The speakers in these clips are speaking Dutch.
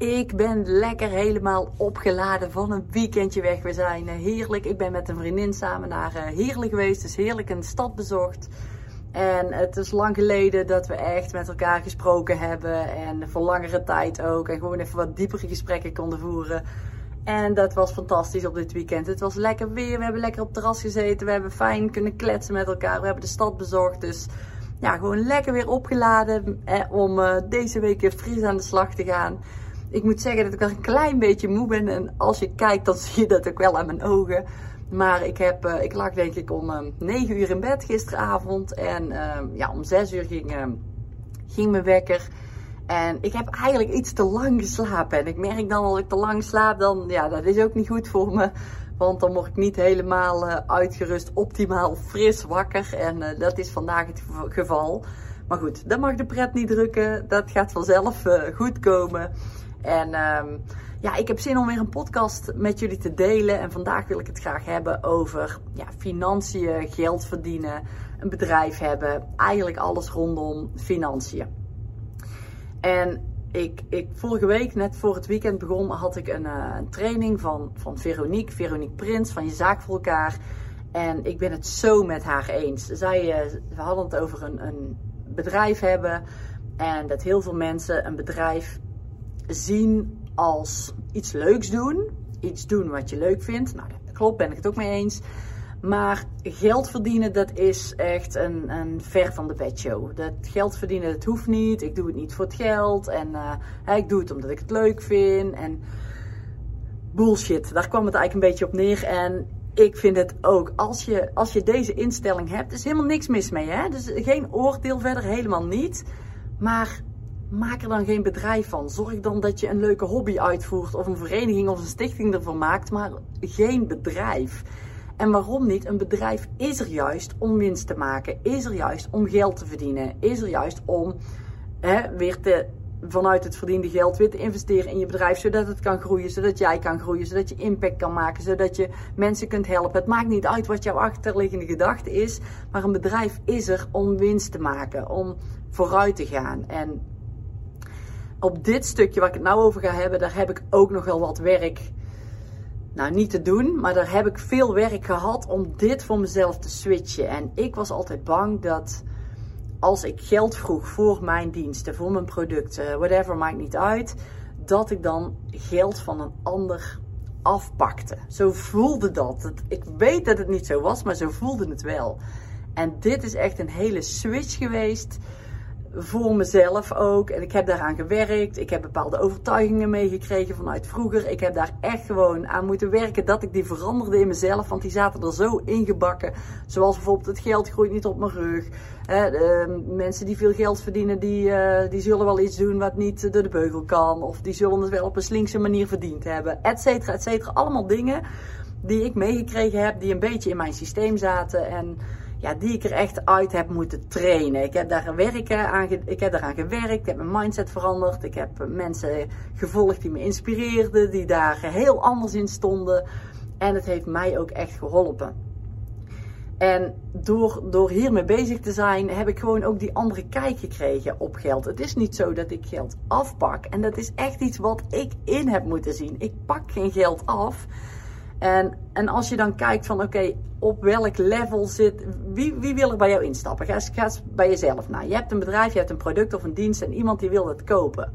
Ik ben lekker helemaal opgeladen van een weekendje weg. We zijn eh, heerlijk. Ik ben met een vriendin samen naar eh, Heerlijk geweest. Dus heerlijk een stad bezocht. En het is lang geleden dat we echt met elkaar gesproken hebben. En voor langere tijd ook. En gewoon even wat diepere gesprekken konden voeren. En dat was fantastisch op dit weekend. Het was lekker weer. We hebben lekker op het terras gezeten. We hebben fijn kunnen kletsen met elkaar. We hebben de stad bezocht. Dus ja, gewoon lekker weer opgeladen. Eh, om deze week weer fris aan de slag te gaan ik moet zeggen dat ik wel een klein beetje moe ben. En als je kijkt, dan zie je dat ook wel aan mijn ogen. Maar ik, heb, uh, ik lag denk ik om uh, ehm, 9 uur in bed gisteravond. En uh, ja, om 6 uur ging, ehm, ging mijn wekker. En ik heb eigenlijk iets te lang geslapen. En ik merk dan als ik te lang slaap, dan ja, dat is ook niet goed voor me. Want dan word ik niet helemaal eh, uitgerust, optimaal fris wakker. En eh, dat is vandaag het geval. Maar goed, dat mag de pret niet drukken. Dat gaat vanzelf eh, goed komen. En um, ja, ik heb zin om weer een podcast met jullie te delen. En vandaag wil ik het graag hebben over ja, financiën, geld verdienen, een bedrijf hebben. Eigenlijk alles rondom financiën. En ik, ik, vorige week, net voor het weekend begon, had ik een, uh, een training van, van Veronique, Veronique Prins van Je Zaak voor elkaar. En ik ben het zo met haar eens. Zij, uh, we hadden het over een, een bedrijf hebben. En dat heel veel mensen een bedrijf zien als iets leuks doen. Iets doen wat je leuk vindt. Nou, dat klopt, ben ik het ook mee eens. Maar geld verdienen, dat is echt een, een ver van de bedshow. Dat geld verdienen, dat hoeft niet. Ik doe het niet voor het geld. En uh, ik doe het omdat ik het leuk vind. En bullshit, daar kwam het eigenlijk een beetje op neer. En ik vind het ook, als je, als je deze instelling hebt, is helemaal niks mis mee. Hè? Dus geen oordeel verder, helemaal niet. Maar maak er dan geen bedrijf van. Zorg dan dat je een leuke hobby uitvoert of een vereniging of een stichting ervan maakt, maar geen bedrijf. En waarom niet? Een bedrijf is er juist om winst te maken, is er juist om geld te verdienen, is er juist om hè, weer te, vanuit het verdiende geld weer te investeren in je bedrijf, zodat het kan groeien, zodat jij kan groeien, zodat je impact kan maken, zodat je mensen kunt helpen. Het maakt niet uit wat jouw achterliggende gedachte is, maar een bedrijf is er om winst te maken, om vooruit te gaan. En op dit stukje waar ik het nou over ga hebben, daar heb ik ook nog wel wat werk. Nou, niet te doen, maar daar heb ik veel werk gehad om dit voor mezelf te switchen. En ik was altijd bang dat als ik geld vroeg voor mijn diensten, voor mijn producten, whatever, maakt niet uit, dat ik dan geld van een ander afpakte. Zo voelde dat. Ik weet dat het niet zo was, maar zo voelde het wel. En dit is echt een hele switch geweest voor mezelf ook. En ik heb daaraan gewerkt. Ik heb bepaalde overtuigingen meegekregen vanuit vroeger. Ik heb daar echt gewoon aan moeten werken dat ik die veranderde in mezelf. Want die zaten er zo ingebakken. Zoals bijvoorbeeld het geld groeit niet op mijn rug. mensen die veel geld verdienen, die, uh, die zullen wel iets doen wat niet door de beugel kan. Of die zullen het wel op een slinkse manier verdiend hebben. Etcetera, etcetera. Allemaal dingen die ik meegekregen heb, die een beetje in mijn systeem zaten. En ja, die ik er echt uit heb moeten trainen. Ik heb daar werken aan, ik heb daaraan gewerkt, ik heb mijn mindset veranderd. Ik heb mensen gevolgd die me inspireerden, die daar heel anders in stonden. En het heeft mij ook echt geholpen. En door, door hiermee bezig te zijn, heb ik gewoon ook die andere kijk gekregen op geld. Het is niet zo dat ik geld afpak. En dat is echt iets wat ik in heb moeten zien. Ik pak geen geld af. En, en als je dan kijkt van oké, op welk level zit, wie, wie wil er bij jou instappen? Ga eens, bij jezelf na. Je hebt een bedrijf, je hebt een product of een dienst en iemand die wil het kopen.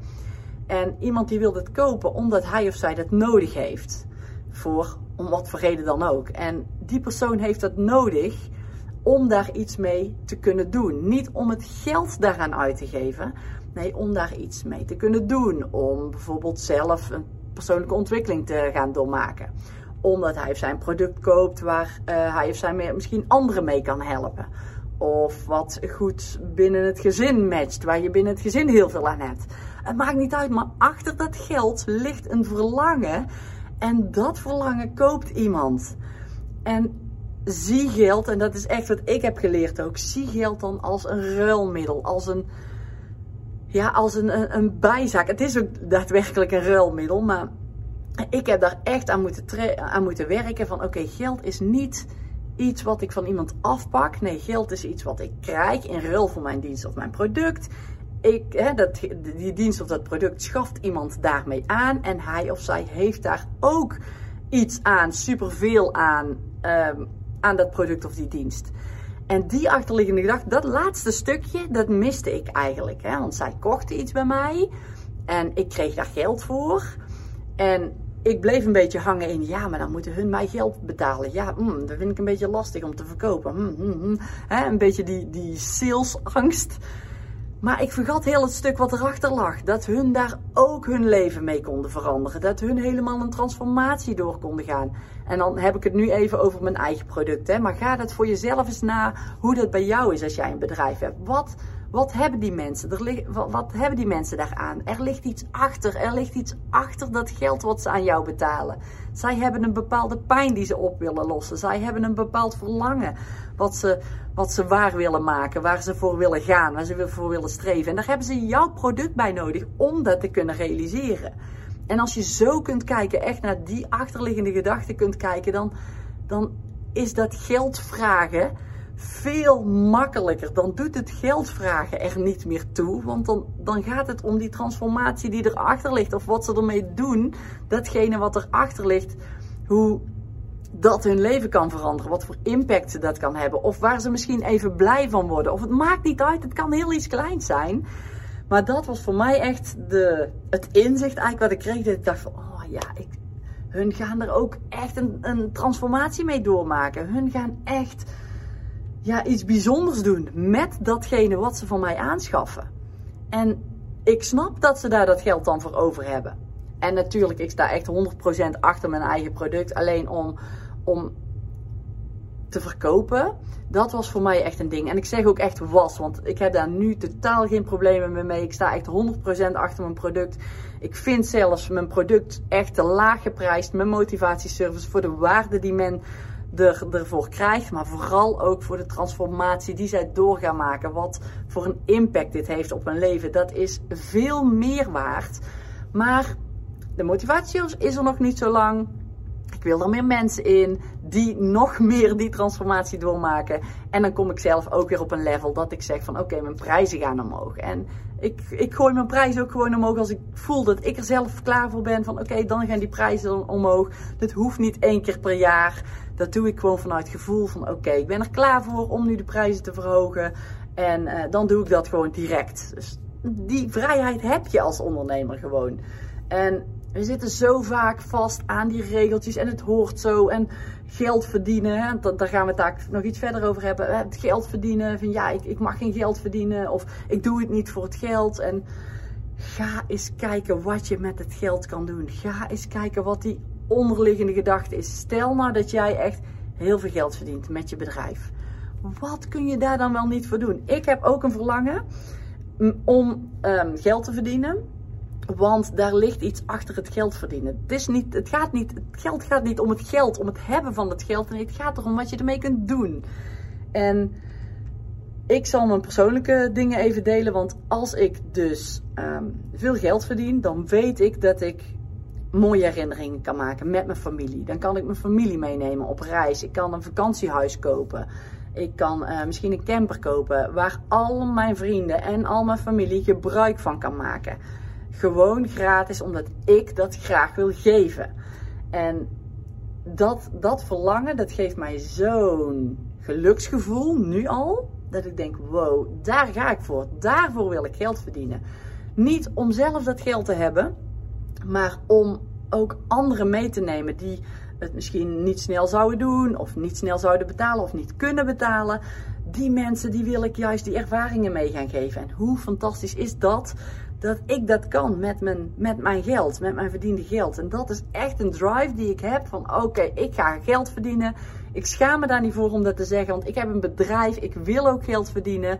En iemand die wil het kopen omdat hij of zij dat nodig heeft. Voor, om wat voor reden dan ook. En die persoon heeft dat nodig om daar iets mee te kunnen doen. Niet om het geld daaraan uit te geven. Nee, om daar iets mee te kunnen doen. Om bijvoorbeeld zelf een persoonlijke ontwikkeling te gaan doormaken omdat hij of zijn product koopt waar uh, hij of zij misschien anderen mee kan helpen. Of wat goed binnen het gezin matcht, waar je binnen het gezin heel veel aan hebt. Het maakt niet uit, maar achter dat geld ligt een verlangen. En dat verlangen koopt iemand. En zie geld, en dat is echt wat ik heb geleerd ook, zie geld dan als een ruilmiddel, als een, ja, als een, een, een bijzaak. Het is ook daadwerkelijk een ruilmiddel, maar ik heb daar echt aan moeten, aan moeten werken van oké, geld is niet iets wat ik van iemand afpak. Nee, geld is iets wat ik krijg in ruil voor mijn dienst of mijn product. Ik, hè, dat, die dienst of dat product schaft iemand daarmee aan en hij of zij heeft daar ook iets aan, superveel aan, um, aan dat product of die dienst. En die achterliggende gedachte, dat laatste stukje, dat miste ik eigenlijk. Hè? Want zij kochten iets bij mij en ik kreeg daar geld voor. En ik bleef een beetje hangen in, ja, maar dan moeten hun mij geld betalen. Ja, mm, dat vind ik een beetje lastig om te verkopen. Mm, mm, mm. een beetje die, die salesangst. Maar ik vergat heel het stuk wat erachter lag. Dat hun daar ook hun leven mee konden veranderen. Dat hun helemaal een transformatie door konden gaan. En dan heb ik het nu even over mijn eigen product. Hè. Maar ga dat voor jezelf eens na hoe dat bij jou is als jij een bedrijf hebt. Wat wat hebben die mensen? Er wat, hebben die mensen daaraan? Er ligt iets achter. Er ligt iets achter dat geld wat ze aan jou betalen. Zij hebben een bepaalde pijn die ze op willen lossen. Zij hebben een bepaald verlangen wat ze, wat ze waar willen maken. Waar ze voor willen gaan. Waar ze voor willen streven. En daar hebben ze jouw product bij nodig om dat te kunnen realiseren. En als je zo kunt kijken, echt naar die achterliggende gedachten kunt kijken, dan, dan is dat geld vragen veel makkelijker. Dan doet het geld vragen er niet meer toe. Want dan, dan gaat het om die transformatie die erachter ligt. Of wat ze ermee doen. Datgene wat erachter ligt. Hoe dat hun leven kan veranderen. Wat voor impact ze dat kan hebben. Of waar ze misschien even blij van worden. Of het maakt niet uit. Het kan heel iets kleins zijn. Maar dat was voor mij echt de, het inzicht eigenlijk wat ik kreeg. Dat ik dacht van, oh ja, ik, hun gaan er ook echt een, een transformatie mee doormaken. Hun gaan echt ja, iets bijzonders doen met datgene wat ze van mij aanschaffen. En ik snap dat ze daar dat geld dan voor over hebben. En natuurlijk, ik sta echt 100% achter mijn eigen product. Alleen om, om te verkopen, dat was voor mij echt een ding. En ik zeg ook echt was, want ik heb daar nu totaal geen problemen mee. Ik sta echt 100% achter mijn product. Ik vind zelfs mijn product echt te laag geprijsd. Mijn motivatieservice voor de waarde die men er, ervoor krijgt, maar vooral ook voor de transformatie die zij door gaan maken. Wat voor een impact dit heeft op hun leven. Dat is veel meer waard. Maar de motivatie is er nog niet zo lang. Ik wil er meer mensen in die nog meer die transformatie doormaken. En dan kom ik zelf ook weer op een level dat ik zeg van oké, mijn prijzen gaan omhoog. En ik, ik gooi mijn prijzen ook gewoon omhoog als ik voel dat ik er zelf klaar voor ben. Van oké, dan gaan die prijzen omhoog. Dit hoeft niet één keer per jaar. Dat doe ik gewoon vanuit gevoel van oké, ik ben er klaar voor om nu de prijzen te verhogen. En uh, dan doe ik dat gewoon direct. Dus die vrijheid heb je als ondernemer gewoon. En we zitten zo vaak vast aan die regeltjes en het hoort zo. En geld verdienen, daar gaan we het nog iets verder over hebben. Het geld verdienen, van ja, ik, ik mag geen geld verdienen of ik doe het niet voor het geld. En ga eens kijken wat je met het geld kan doen. Ga eens kijken wat die onderliggende gedachte is. Stel nou dat jij echt heel veel geld verdient met je bedrijf. Wat kun je daar dan wel niet voor doen? Ik heb ook een verlangen om um, geld te verdienen. Want daar ligt iets achter het geld verdienen. Het, is niet, het, gaat niet, het geld gaat niet om het geld, om het hebben van het geld. Nee, het gaat erom wat je ermee kunt doen. En ik zal mijn persoonlijke dingen even delen. Want als ik dus um, veel geld verdien, dan weet ik dat ik mooie herinneringen kan maken met mijn familie. Dan kan ik mijn familie meenemen op reis. Ik kan een vakantiehuis kopen. Ik kan uh, misschien een camper kopen waar al mijn vrienden en al mijn familie gebruik van kan maken. Gewoon gratis, omdat ik dat graag wil geven. En dat, dat verlangen, dat geeft mij zo'n geluksgevoel nu al. Dat ik denk, wow, daar ga ik voor. Daarvoor wil ik geld verdienen. Niet om zelf dat geld te hebben, maar om ook anderen mee te nemen die het misschien niet snel zouden doen, of niet snel zouden betalen, of niet kunnen betalen. Die mensen, die wil ik juist die ervaringen mee gaan geven. En hoe fantastisch is dat? Dat ik dat kan met mijn, met mijn geld, met mijn verdiende geld. En dat is echt een drive die ik heb van oké, ik ga geld verdienen. Ik schaam me daar niet voor om dat te zeggen, want ik heb een bedrijf, ik wil ook geld verdienen.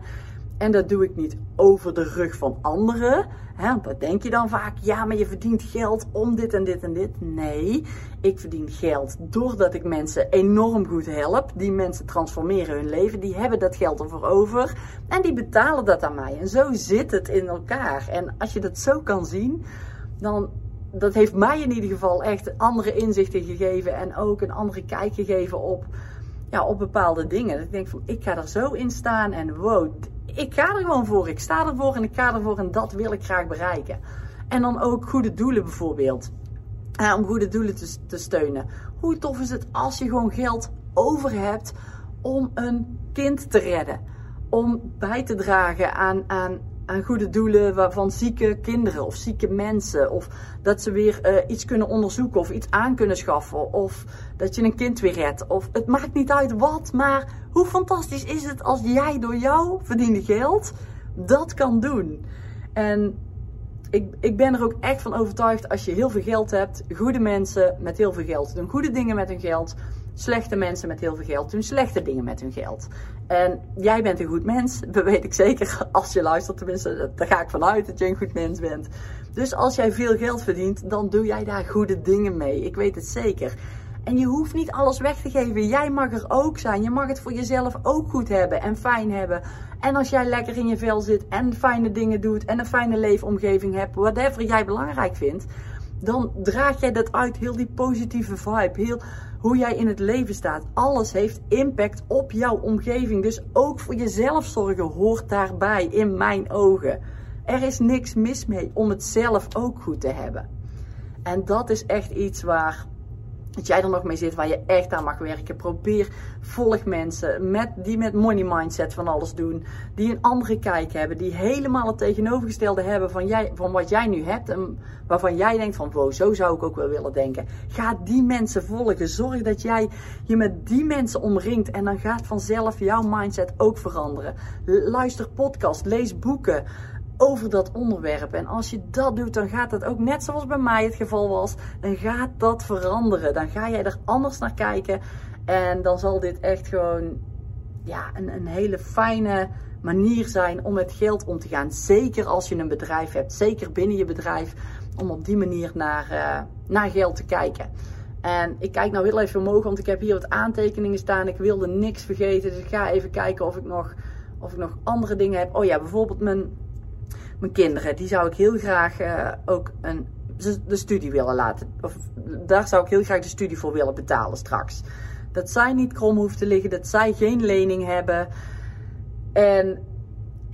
En dat doe ik niet over de rug van anderen. Hè, dat denk je dan vaak. Ja, maar je verdient geld om dit en dit en dit. Nee, ik verdien geld doordat ik mensen enorm goed help. Die mensen transformeren hun leven. Die hebben dat geld ervoor over. En die betalen dat aan mij. En zo zit het in elkaar. En als je dat zo kan zien, dan dat heeft mij in ieder geval echt andere inzichten gegeven. En ook een andere kijk gegeven op, ja, op bepaalde dingen. Ik denk van, ik ga er zo in staan. En wow, ik ga er gewoon voor. Ik sta ervoor en ik ga ervoor en dat wil ik graag bereiken. En dan ook goede doelen bijvoorbeeld. om goede doelen te, te steunen. Hoe tof is het als je gewoon geld over hebt om een kind te redden? Om bij te dragen aan, aan, aan goede doelen van zieke kinderen of zieke mensen. Of dat ze weer uh, iets kunnen onderzoeken of iets aan kunnen schaffen. Of dat je een kind weer redt. Of het maakt niet uit wat, maar hoe fantastisch is het als jij door jou verdiende geld dat kan doen. En ik, ik ben er ook echt van overtuigd als je heel veel geld hebt, goede mensen met heel veel geld doen goede dingen met hun geld. Slechte mensen met heel veel geld doen slechte dingen met hun geld. En jij bent een goed mens, dat weet ik zeker als je luistert. Tenminste, daar ga ik vanuit dat je een goed mens bent. Dus als jij veel geld verdient, dan doe jij daar goede dingen mee. Ik weet het zeker. En je hoeft niet alles weg te geven. Jij mag er ook zijn. Je mag het voor jezelf ook goed hebben en fijn hebben. En als jij lekker in je vel zit en fijne dingen doet en een fijne leefomgeving hebt, whatever jij belangrijk vindt, dan draag jij dat uit. Heel die positieve vibe, heel hoe jij in het leven staat. Alles heeft impact op jouw omgeving. Dus ook voor jezelf zorgen hoort daarbij in mijn ogen. Er is niks mis mee om het zelf ook goed te hebben. En dat is echt iets waar dat jij er nog mee zit, waar je echt aan mag werken. Probeer, volg mensen met, die met money mindset van alles doen. Die een andere kijk hebben. Die helemaal het tegenovergestelde hebben van, jij, van wat jij nu hebt. En waarvan jij denkt van, wow, zo zou ik ook wel willen denken. Ga die mensen volgen. Zorg dat jij je met die mensen omringt. En dan gaat vanzelf jouw mindset ook veranderen. Luister podcast, lees boeken over dat onderwerp. En als je dat doet, dan gaat het ook net zoals bij mij het geval was. Dan gaat dat veranderen. Dan ga jij er anders naar kijken. En dan zal dit echt gewoon ja, een, een hele fijne manier zijn om met geld om te gaan. Zeker als je een bedrijf hebt. Zeker binnen je bedrijf. Om op die manier naar, uh, naar geld te kijken. En ik kijk nou heel even omhoog, want ik heb hier wat aantekeningen staan. Ik wilde niks vergeten. Dus ik ga even kijken of ik nog, of ik nog andere dingen heb. Oh ja, bijvoorbeeld mijn mijn kinderen, die zou ik heel graag uh, ook een, de studie willen laten. Of daar zou ik heel graag de studie voor willen betalen straks. Dat zij niet krom hoeft te liggen, dat zij geen lening hebben. En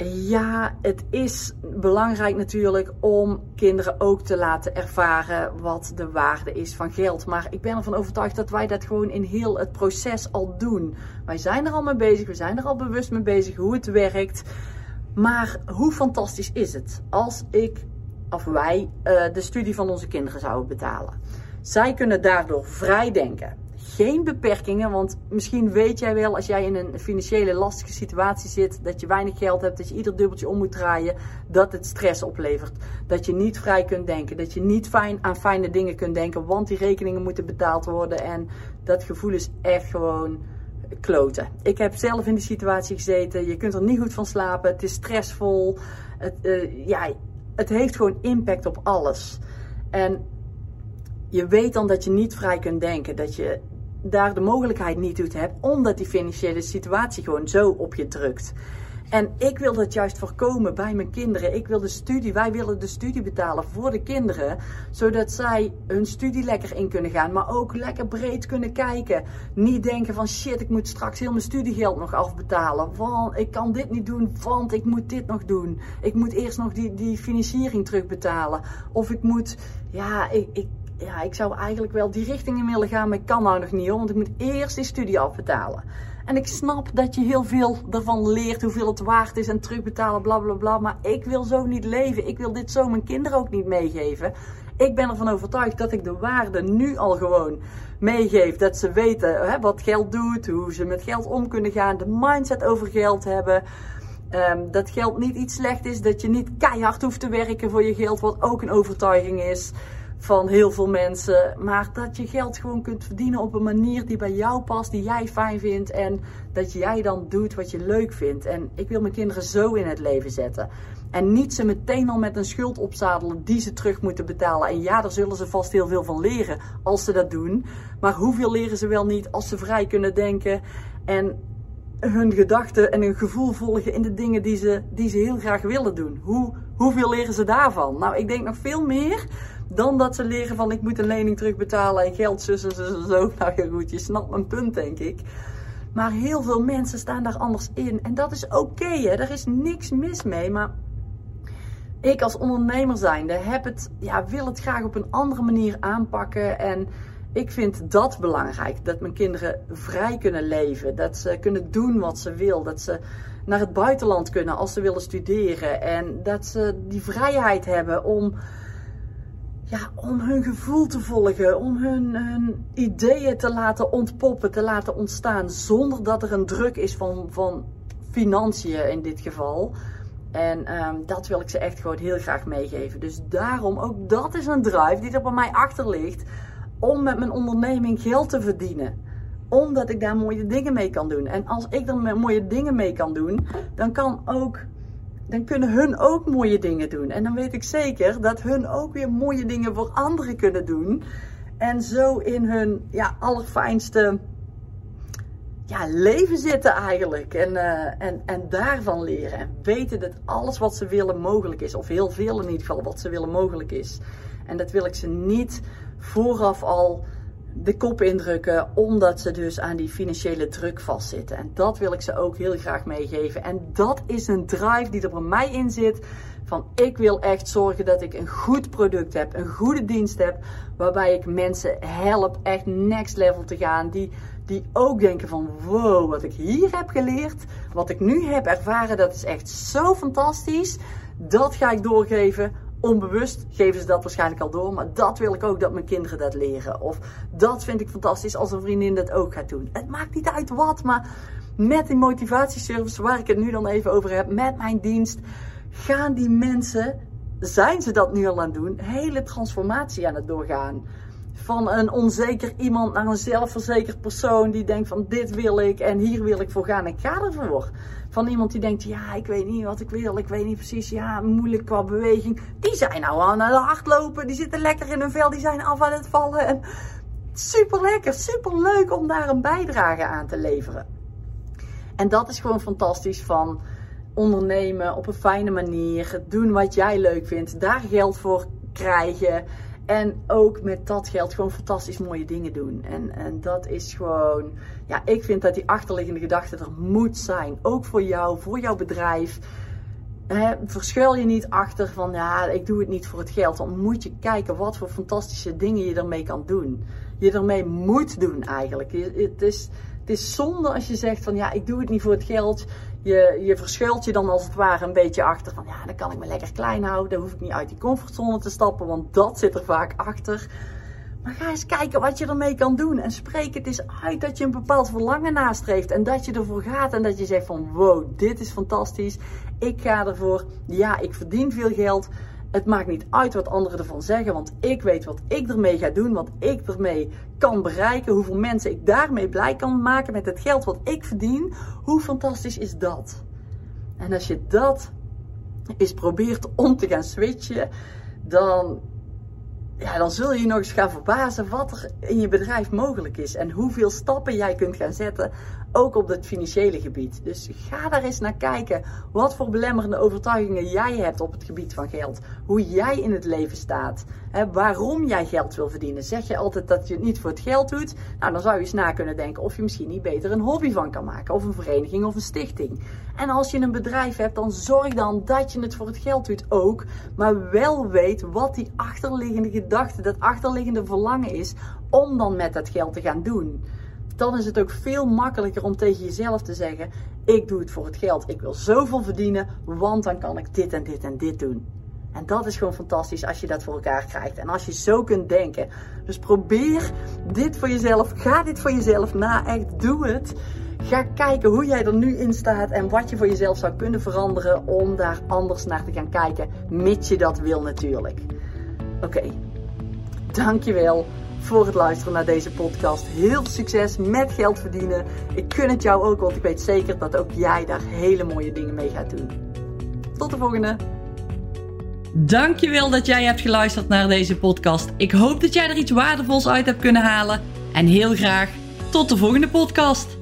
ja, het is belangrijk natuurlijk om kinderen ook te laten ervaren wat de waarde is van geld. Maar ik ben ervan overtuigd dat wij dat gewoon in heel het proces al doen. Wij zijn er al mee bezig, we zijn er al bewust mee bezig hoe het werkt. Maar hoe fantastisch is het als ik of wij uh, de studie van onze kinderen zouden betalen? Zij kunnen daardoor vrij denken. Geen beperkingen, want misschien weet jij wel als jij in een financiële lastige situatie zit, dat je weinig geld hebt, dat je ieder dubbeltje om moet draaien, dat het stress oplevert. Dat je niet vrij kunt denken, dat je niet fijn aan fijne dingen kunt denken, want die rekeningen moeten betaald worden. En dat gevoel is echt gewoon kloten. Ik heb zelf in die situatie gezeten. Je kunt er niet goed van slapen. Het is stressvol. Het, uh, ja, het heeft gewoon impact op alles. En je weet dan dat je niet vrij kunt denken. Dat je daar de mogelijkheid niet toe hebt. Omdat die financiële situatie gewoon zo op je drukt. En ik wil dat juist voorkomen bij mijn kinderen. Ik wil de studie, wij willen de studie betalen voor de kinderen. Zodat zij hun studie lekker in kunnen gaan. Maar ook lekker breed kunnen kijken. Niet denken van shit, ik moet straks heel mijn studiegeld nog afbetalen. Want ik kan dit niet doen, want ik moet dit nog doen. Ik moet eerst nog die, die financiering terugbetalen. Of ik moet, ja, ik, ik ja, ik zou eigenlijk wel die richting in willen gaan, maar ik kan nou nog niet hoor, want ik moet eerst die studie afbetalen. En ik snap dat je heel veel ervan leert, hoeveel het waard is en terugbetalen, bla bla bla. Maar ik wil zo niet leven. Ik wil dit zo mijn kinderen ook niet meegeven. Ik ben ervan overtuigd dat ik de waarde nu al gewoon meegeef. Dat ze weten hè, wat geld doet, hoe ze met geld om kunnen gaan, de mindset over geld hebben. Um, dat geld niet iets slecht is, dat je niet keihard hoeft te werken voor je geld, wat ook een overtuiging is van heel veel mensen. Maar dat je geld gewoon kunt verdienen op een manier die bij jou past, die jij fijn vindt. En dat jij dan doet wat je leuk vindt. En ik wil mijn kinderen zo in het leven zetten. En niet ze meteen al met een schuld opzadelen die ze terug moeten betalen. En ja, daar zullen ze vast heel veel van leren als ze dat doen. Maar hoeveel leren ze wel niet als ze vrij kunnen denken en hun gedachten en hun gevoel volgen in de dingen die ze, die ze heel graag willen doen? Hoe, hoeveel leren ze daarvan? Nou, ik denk nog veel meer dan dat ze leren van ik moet een lening terugbetalen en geld zussen, zo. Nou ja, goed, je snapt mijn punt, denk ik. Maar heel veel mensen staan daar anders in. En dat is oké, hè. Daar is niks mis mee. Maar ik als ondernemer zijnde heb het, ja, wil het graag op een andere manier aanpakken. En ik vind dat belangrijk. Dat mijn kinderen vrij kunnen leven. Dat ze kunnen doen wat ze wil. Dat ze naar het buitenland kunnen als ze willen studeren. En dat ze die vrijheid hebben om ja, om hun gevoel te volgen, om hun, ideeën te laten ontpoppen, te laten ontstaan, zonder dat er een druk is van, van financiën in dit geval. En um, dat wil ik ze echt gewoon heel graag meegeven. Dus daarom, ook dat is een drive die er bij mij achter ligt, om met mijn onderneming geld te verdienen omdat ik daar mooie dingen mee kan doen. En als ik er mooie dingen mee kan doen, dan kan ook dan kunnen hun ook mooie dingen doen. En dan weet ik zeker dat hun ook weer mooie dingen voor anderen kunnen doen. En zo in hun ja, allerfijnste ja, leven zitten eigenlijk. En, uh, en, en daarvan leren. En weten dat alles wat ze willen mogelijk is. Of heel veel in ieder geval wat ze willen mogelijk is. En dat wil ik ze niet vooraf al de kop indrukken, omdat ze dus aan die financiële druk vastzitten. En dat wil ik ze ook heel graag meegeven. En dat is een drive die er bij mij in zit. Van ik wil echt zorgen dat ik een goed product heb, een goede dienst heb, waarbij ik mensen help echt next level te gaan. Die, die ook denken van wow, wat ik hier heb geleerd, wat ik nu heb ervaren, dat is echt zo fantastisch. Dat ga ik doorgeven onbewust geven ze dat waarschijnlijk al door. Maar dat wil ik ook dat mijn kinderen dat leren. Of dat vind ik fantastisch als een vriendin dat ook gaat doen. Het maakt niet uit wat, maar met die motivatieservice waar ik het nu dan even over heb, met mijn dienst, gaan die mensen, zijn ze dat nu al aan het doen, hele transformatie aan het doorgaan. Van een onzeker iemand naar een zelfverzekerd persoon die denkt van dit wil ik en hier wil ik voor gaan. Ik ga ervoor van iemand die denkt, ja, ik weet niet wat ik wil, ik weet niet precies, ja, moeilijk qua beweging. Die zijn nou aan het hardlopen, die zitten lekker in hun vel, die zijn af aan het vallen. En super lekker, super leuk om daar een bijdrage aan te leveren. En dat is gewoon fantastisch van ondernemen op een fijne manier, doen wat jij leuk vindt, daar geld voor krijgen. En ook met dat geld gewoon fantastisch mooie dingen doen. En, en dat is gewoon, ja, ik vind dat die achterliggende gedachte er moet zijn. Ook voor jou, voor jouw bedrijf. He, verschuil je niet achter van, ja, ik doe het niet voor het geld. Dan moet je kijken wat voor fantastische dingen je ermee kan doen. Je ermee moet doen eigenlijk. Het is, het is zonde als je zegt van, ja, ik doe het niet voor het geld je, je verschuilt je dan als het ware een beetje achter van ja, dan kan ik me lekker klein houden. Dan hoef ik niet uit die comfortzone te stappen, want dat zit er vaak achter. Maar ga eens kijken wat je ermee kan doen. En spreek het eens uit dat je een bepaald verlangen nastreeft. En dat je ervoor gaat. En dat je zegt van wow, dit is fantastisch. Ik ga ervoor. Ja, ik verdien veel geld. Het maakt niet uit wat anderen ervan zeggen, want ik weet wat ik ermee ga doen, wat ik ermee kan bereiken, hoeveel mensen ik daarmee blij kan maken met het geld wat ik verdien. Hoe fantastisch is dat? En als je dat eens probeert om te gaan switchen, dan, ja, dan zul je je nog eens gaan verbazen wat er in je bedrijf mogelijk is en hoeveel stappen jij kunt gaan zetten ook op het financiële gebied. Dus ga daar eens naar kijken. Wat voor belemmerende overtuigingen jij hebt op het gebied van geld. Hoe jij in het leven staat. Hè, waarom jij geld wil verdienen. Zeg je altijd dat je het niet voor het geld doet? Nou, dan zou je eens na kunnen denken of je misschien niet beter een hobby van kan maken. Of een vereniging of een stichting. En als je een bedrijf hebt, dan zorg dan dat je het voor het geld doet ook. Maar wel weet wat die achterliggende gedachte, dat achterliggende verlangen is. Om dan met dat geld te gaan doen dan is het ook veel makkelijker om tegen jezelf te zeggen: Ik doe het voor het geld. Ik wil zoveel verdienen, want dan kan ik dit en dit en dit doen. En dat is gewoon fantastisch als je dat voor elkaar krijgt. En als je zo kunt denken. Dus probeer dit voor jezelf. Ga dit voor jezelf na. Echt, doe het. Ga kijken hoe jij er nu in staat en wat je voor jezelf zou kunnen veranderen om daar anders naar te gaan kijken. Mits je dat wil natuurlijk. Oké, dankjewel voor het luisteren naar deze podcast. Heel succes met geld verdienen. Ik gun het jou ook, want ik weet zeker dat ook jij daar hele mooie dingen mee gaat doen. Tot de volgende. Dankjewel dat jij hebt geluisterd naar deze podcast. Ik hoop dat jij er iets waardevols uit hebt kunnen halen. En heel graag tot de volgende podcast.